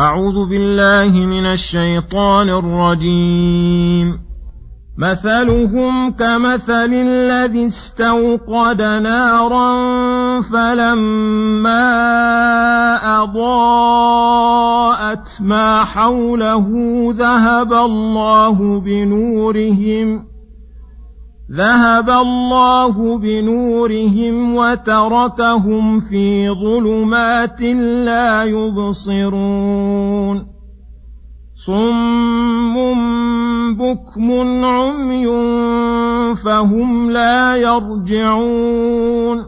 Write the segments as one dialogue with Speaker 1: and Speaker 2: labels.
Speaker 1: أعوذ بالله من الشيطان الرجيم. مثلهم كمثل الذي استوقد نارا فلما أضاءت ما حوله ذهب الله بنورهم ذهب الله بنورهم وتركهم في ظلمات لا يبصرون. صم بكم عمي فهم لا يرجعون.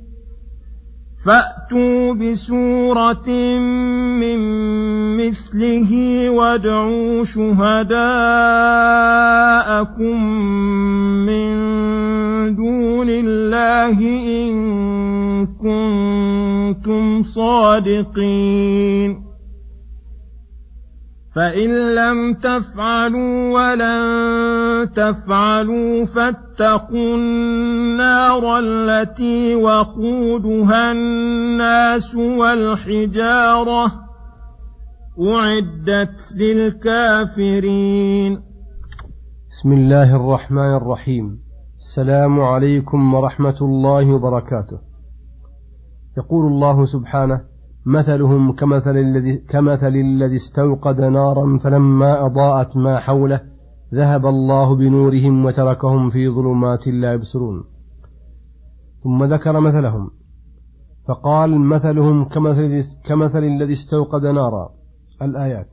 Speaker 1: فأتوا بسورة من مثله وادعوا شهداءكم من دون الله إن كنتم صادقين. فإن لم تفعلوا ولن تفعلوا فاتقوا النار التي وقودها الناس والحجارة أعدت للكافرين.
Speaker 2: بسم الله الرحمن الرحيم. السلام عليكم ورحمة الله وبركاته. يقول الله سبحانه مثلهم كمثل الذي كمثل الذي استوقد نارا فلما أضاءت ما حوله ذهب الله بنورهم وتركهم في ظلمات لا يبصرون. ثم ذكر مثلهم. فقال مثلهم كمثل, كمثل الذي استوقد نارا. الآيات.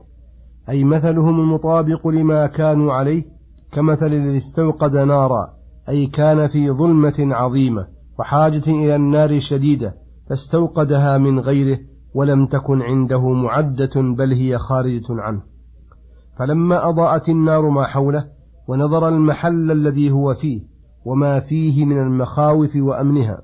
Speaker 2: أي مثلهم المطابق لما كانوا عليه كمثل الذي استوقد نارا. أي كان في ظلمة عظيمة وحاجة إلى النار شديدة فاستوقدها من غيره ولم تكن عنده معدة بل هي خارجة عنه. فلما أضاءت النار ما حوله ونظر المحل الذي هو فيه وما فيه من المخاوف وأمنها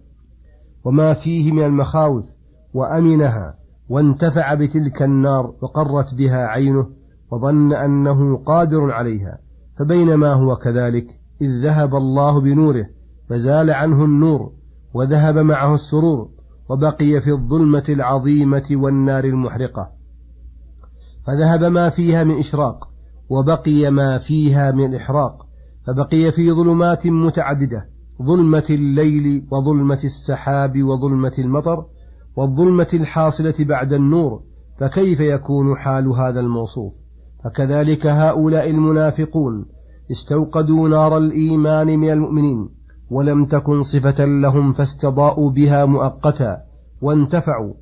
Speaker 2: وما فيه من المخاوف وأمنها وانتفع بتلك النار وقرت بها عينه وظن أنه قادر عليها فبينما هو كذلك إذ ذهب الله بنوره فزال عنه النور وذهب معه السرور وبقي في الظلمة العظيمة والنار المحرقة. فذهب ما فيها من إشراق وبقي ما فيها من إحراق فبقي في ظلمات متعددة ظلمة الليل وظلمة السحاب وظلمة المطر والظلمة الحاصلة بعد النور فكيف يكون حال هذا الموصوف؟ فكذلك هؤلاء المنافقون استوقدوا نار الإيمان من المؤمنين ولم تكن صفة لهم فاستضاءوا بها مؤقتا وانتفعوا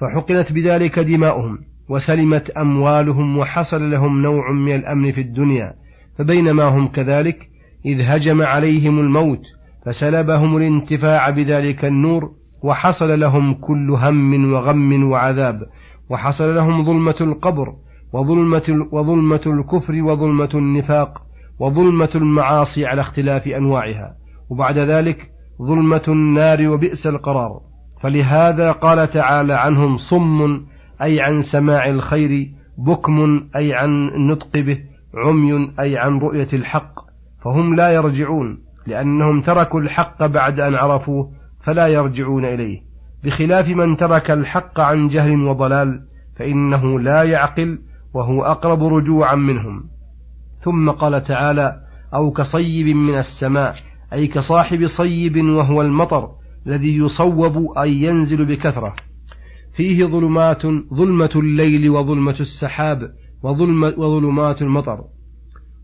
Speaker 2: فحقنت بذلك دماؤهم. وسلمت أموالهم وحصل لهم نوع من الأمن في الدنيا فبينما هم كذلك إذ هجم عليهم الموت فسلبهم الانتفاع بذلك النور وحصل لهم كل هم وغم وعذاب وحصل لهم ظلمة القبر وظلمة, وظلمة الكفر وظلمة النفاق وظلمة المعاصي على اختلاف أنواعها وبعد ذلك ظلمة النار وبئس القرار. فلهذا قال تعالى عنهم صم أي عن سماع الخير بكم أي عن النطق به عمي أي عن رؤية الحق فهم لا يرجعون لأنهم تركوا الحق بعد أن عرفوه فلا يرجعون إليه. بخلاف من ترك الحق عن جهل وضلال فإنه لا يعقل وهو أقرب رجوعا منهم. ثم قال تعالى أو كصيب من السماء أي كصاحب صيب وهو المطر الذي يصوب أي ينزل بكثرة. فيه ظلمات ظلمة الليل وظلمة السحاب وظلمة وظلمات المطر.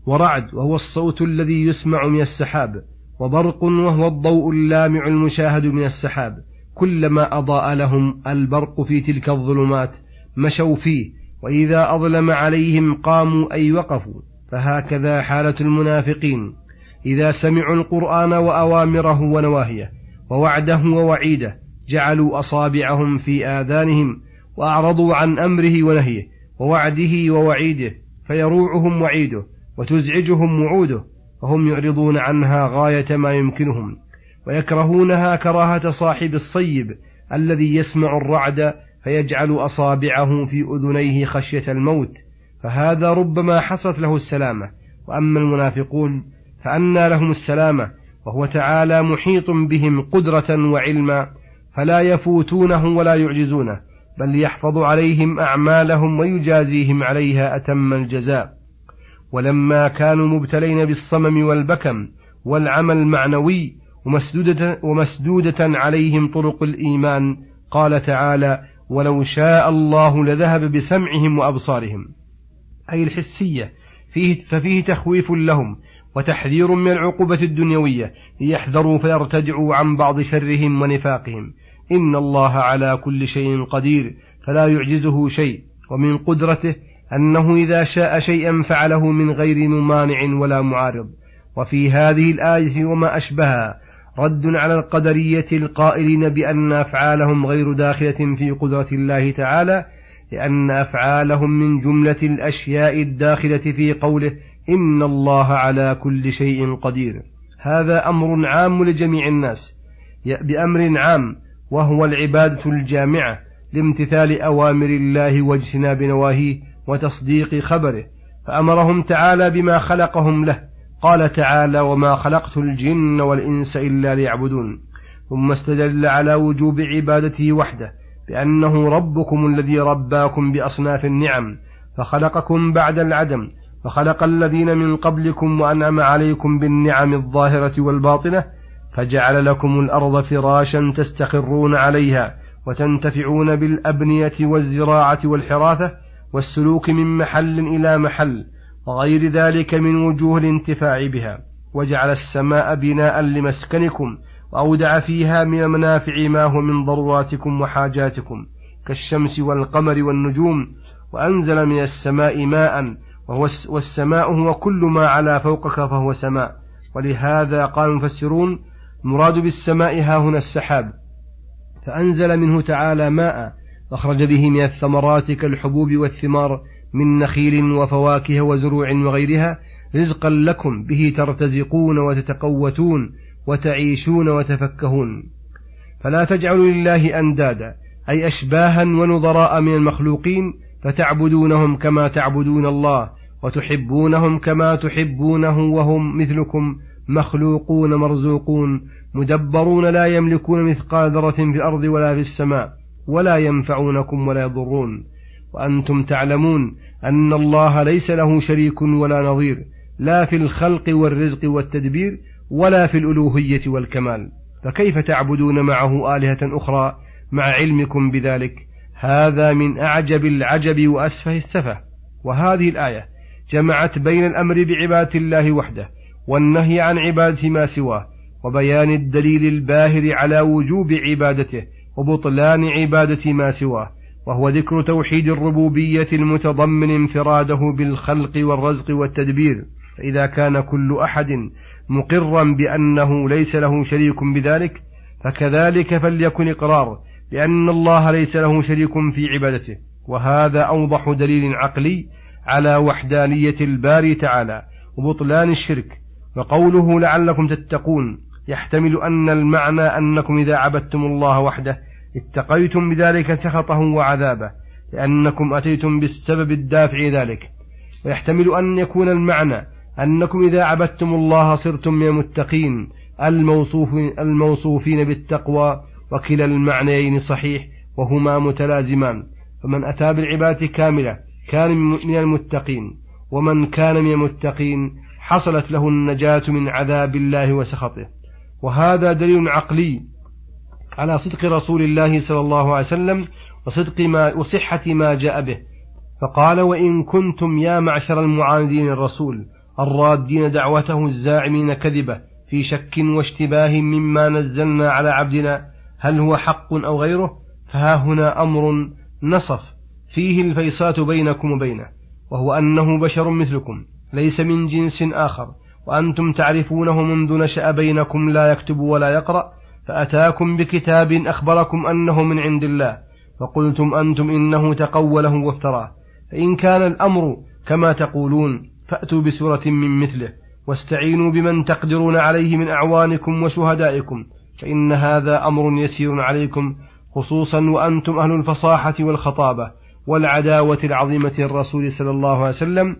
Speaker 2: ورعد وهو الصوت الذي يسمع من السحاب وبرق وهو الضوء اللامع المشاهد من السحاب. كلما أضاء لهم البرق في تلك الظلمات مشوا فيه وإذا أظلم عليهم قاموا أي وقفوا. فهكذا حالة المنافقين. إذا سمعوا القرآن وأوامره ونواهيه ووعده ووعيده جعلوا أصابعهم في آذانهم وأعرضوا عن أمره ونهيه ووعده ووعيده فيروعهم وعيده وتزعجهم وعوده وهم يعرضون عنها غاية ما يمكنهم ويكرهونها كراهة صاحب الصيب الذي يسمع الرعد فيجعل أصابعه في أذنيه خشية الموت فهذا ربما حصلت له السلامة وأما المنافقون فأنى لهم السلامة وهو تعالى محيط بهم قدرة وعلما فلا يفوتونه ولا يعجزونه بل يحفظ عليهم أعمالهم ويجازيهم عليها أتم الجزاء. ولما كانوا مبتلين بالصمم والبكم والعمى المعنوي ومسدودة, ومسدودة عليهم طرق الإيمان قال تعالى ولو شاء الله لذهب بسمعهم وأبصارهم. أي الحسية فيه ففيه تخويف لهم وتحذير من العقوبة الدنيوية ليحذروا فيرتدعوا عن بعض شرهم ونفاقهم. إن الله على كل شيء قدير فلا يعجزه شيء. ومن قدرته أنه إذا شاء شيئا فعله من غير ممانع ولا معارض. وفي هذه الآية وما أشبهها رد على القدرية القائلين بأن أفعالهم غير داخلة في قدرة الله تعالى لأن أفعالهم من جملة الأشياء الداخلة في قوله إن الله على كل شيء قدير. هذا أمر عام لجميع الناس. بأمر عام وهو العبادة الجامعة لامتثال أوامر الله واجتناب نواهيه وتصديق خبره. فأمرهم تعالى بما خلقهم له. قال تعالى وما خلقت الجن والإنس إلا ليعبدون. ثم استدل على وجوب عبادته وحده بأنه ربكم الذي رباكم بأصناف النعم فخلقكم بعد العدم فخلق الذين من قبلكم وأنعم عليكم بالنعم الظاهرة والباطنة فجعل لكم الأرض فراشا تستقرون عليها وتنتفعون بالأبنية والزراعة والحراثة والسلوك من محل إلى محل وغير ذلك من وجوه الانتفاع بها وجعل السماء بناء لمسكنكم وأودع فيها من المنافع ما هو من ضروراتكم وحاجاتكم كالشمس والقمر والنجوم وأنزل من السماء ماء وهو والسماء هو كل ما على فوقك فهو سماء. ولهذا قال المفسرون المراد بالسماء ها هنا السحاب. فأنزل منه تعالى ماء أخرج به من الثمرات كالحبوب والثمار من نخيل وفواكه وزروع وغيرها رزقا لكم به ترتزقون وتتقوتون وتعيشون وتفكهون. فلا تجعلوا لله أندادا أي أشباها ونظراء من المخلوقين فتعبدونهم كما تعبدون الله وتحبونهم كما تحبونه وهم مثلكم مخلوقون مرزوقون مدبرون لا يملكون مثقال ذرة في الأرض ولا في السماء ولا ينفعونكم ولا يضرون وأنتم تعلمون أن الله ليس له شريك ولا نظير لا في الخلق والرزق والتدبير ولا في الألوهية والكمال فكيف تعبدون معه آلهة أخرى مع علمكم بذلك؟ هذا من أعجب العجب وأسفه السفه وهذه الآية جمعت بين الأمر بعبادة الله وحده والنهي عن عبادة ما سواه وبيان الدليل الباهر على وجوب عبادته وبطلان عبادة ما سواه وهو ذكر توحيد الربوبية المتضمن انفراده بالخلق والرزق والتدبير. فإذا كان كل أحد مقرا بأنه ليس له شريك بذلك فكذلك فليكن إقرار بأن الله ليس له شريك في عبادته. وهذا أوضح دليل عقلي على وحدانية الباري تعالى وبطلان الشرك وقوله لعلكم تتقون يحتمل أن المعنى أنكم إذا عبدتم الله وحده اتقيتم بذلك سخطه وعذابه لأنكم أتيتم بالسبب الدافع ذلك. ويحتمل أن يكون المعنى أنكم إذا عبدتم الله صرتم من المتقين الموصوفين, الموصوفين بالتقوى وكلا المعنيين صحيح وهما متلازمان. فمن أتى بالعبادة كاملة كان من المتقين ومن كان من المتقين حصلت له النجاة من عذاب الله وسخطه. وهذا دليل عقلي على صدق رسول الله صلى الله عليه وسلم وصدق ما وصحة ما جاء به. فقال وإن كنتم يا معشر المعاندين الرسول الرادين دعوته الزاعمين كذبة في شك واشتباه مما نزلنا على عبدنا هل هو حق أو غيره؟ فها هنا أمر نصف فيه الفيصات بينكم وبينه وهو أنه بشر مثلكم ليس من جنس آخر وأنتم تعرفونه منذ نشأ بينكم لا يكتب ولا يقرأ فأتاكم بكتاب أخبركم أنه من عند الله فقلتم أنتم إنه تقوله وافتراه فإن كان الأمر كما تقولون فأتوا بسورة من مثله واستعينوا بمن تقدرون عليه من أعوانكم وشهدائكم فإن هذا أمر يسير عليكم خصوصا وأنتم أهل الفصاحة والخطابة والعداوة العظيمة الرسول صلى الله عليه وسلم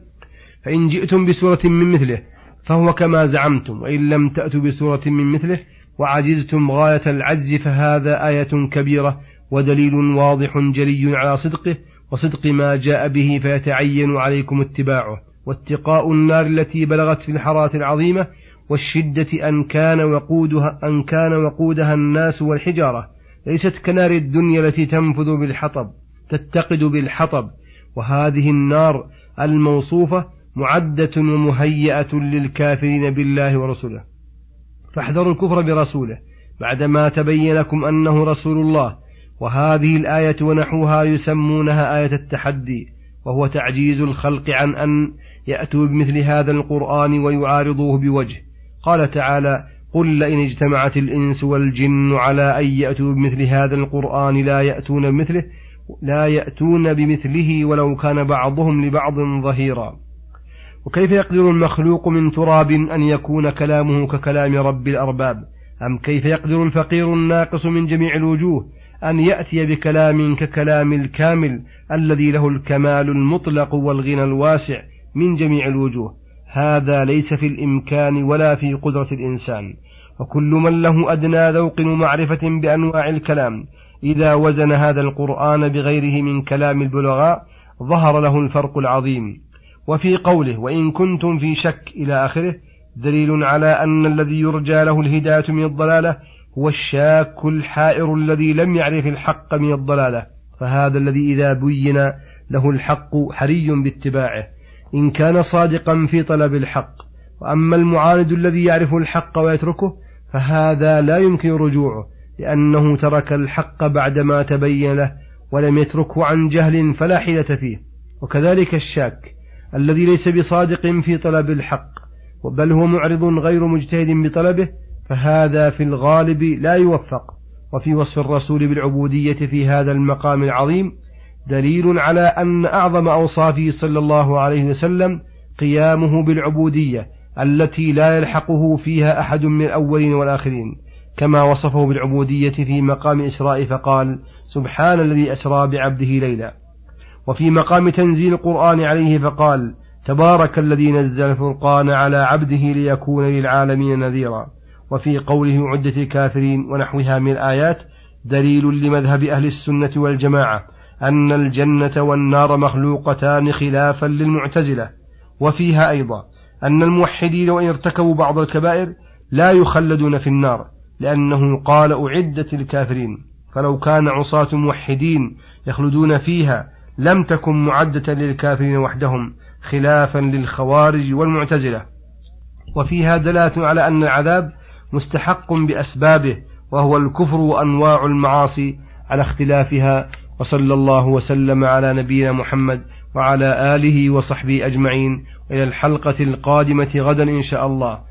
Speaker 2: فإن جئتم بسورة من مثله فهو كما زعمتم وإن لم تأتوا بسورة من مثله وعجزتم غاية العجز فهذا آية كبيرة ودليل واضح جلي على صدقه وصدق ما جاء به فيتعين عليكم اتباعه. واتقاء النار التي بلغت في الحرارة العظيمة والشدة أن كان وقودها أن كان وقودها الناس والحجارة ليست كنار الدنيا التي تنفذ بالحطب. تتقد بالحطب وهذه النار الموصوفة معدة ومهيئة للكافرين بالله ورسوله فاحذروا الكفر برسوله بعدما تبين لكم أنه رسول الله وهذه الآية ونحوها يسمونها آية التحدي وهو تعجيز الخلق عن أن يأتوا بمثل هذا القرآن ويعارضوه بوجه. قال تعالى قل لئن اجتمعت الإنس والجن على أن يأتوا بمثل هذا القرآن لا يأتون بمثله لا يأتون بمثله ولو كان بعضهم لبعض ظهيرا. وكيف يقدر المخلوق من تراب أن يكون كلامه ككلام رب الأرباب؟ أم كيف يقدر الفقير الناقص من جميع الوجوه أن يأتي بكلام ككلام الكامل الذي له الكمال المطلق والغنى الواسع من جميع الوجوه؟ هذا ليس في الإمكان ولا في قدرة الإنسان. وكل من له أدنى ذوق ومعرفة بأنواع الكلام إذا وزن هذا القرآن بغيره من كلام البلغاء ظهر له الفرق العظيم. وفي قوله وإن كنتم في شك إلى آخره دليل على أن الذي يرجى له الهداية من الضلالة هو الشاك الحائر الذي لم يعرف الحق من الضلالة. فهذا الذي إذا بين له الحق حري باتباعه. إن كان صادقا في طلب الحق وأما المعاند الذي يعرف الحق ويتركه فهذا لا يمكن رجوعه. لأنه ترك الحق بعدما تبين له ولم يتركه عن جهل فلا حيلة فيه. وكذلك الشاك الذي ليس بصادق في طلب الحق بل هو معرض غير مجتهد بطلبه فهذا في الغالب لا يوفق. وفي وصف الرسول بالعبودية في هذا المقام العظيم دليل على أن أعظم أوصافه صلى الله عليه وسلم قيامه بالعبودية التي لا يلحقه فيها أحد من الأولين والآخرين. كما وصفه بالعبودية في مقام إسراء فقال سبحان الذي أسرى بعبده ليلا. وفي مقام تنزيل القرآن عليه فقال تبارك الذي نزل الفرقان على عبده ليكون للعالمين نذيرا. وفي قوله عدة الكافرين ونحوها من الآيات دليل لمذهب أهل السنة والجماعة أن الجنة والنار مخلوقتان خلافا للمعتزلة. وفيها أيضا أن الموحدين وإن ارتكبوا بعض الكبائر لا يخلدون في النار. لأنه قال أعدت الكافرين فلو كان عصاة موحدين يخلدون فيها لم تكن معدة للكافرين وحدهم خلافا للخوارج والمعتزلة. وفيها دلالة على أن العذاب مستحق بأسبابه وهو الكفر وأنواع المعاصي على اختلافها وصلى الله وسلم على نبينا محمد وعلى آله وصحبه أجمعين. إلى الحلقة القادمة غدا إن شاء الله.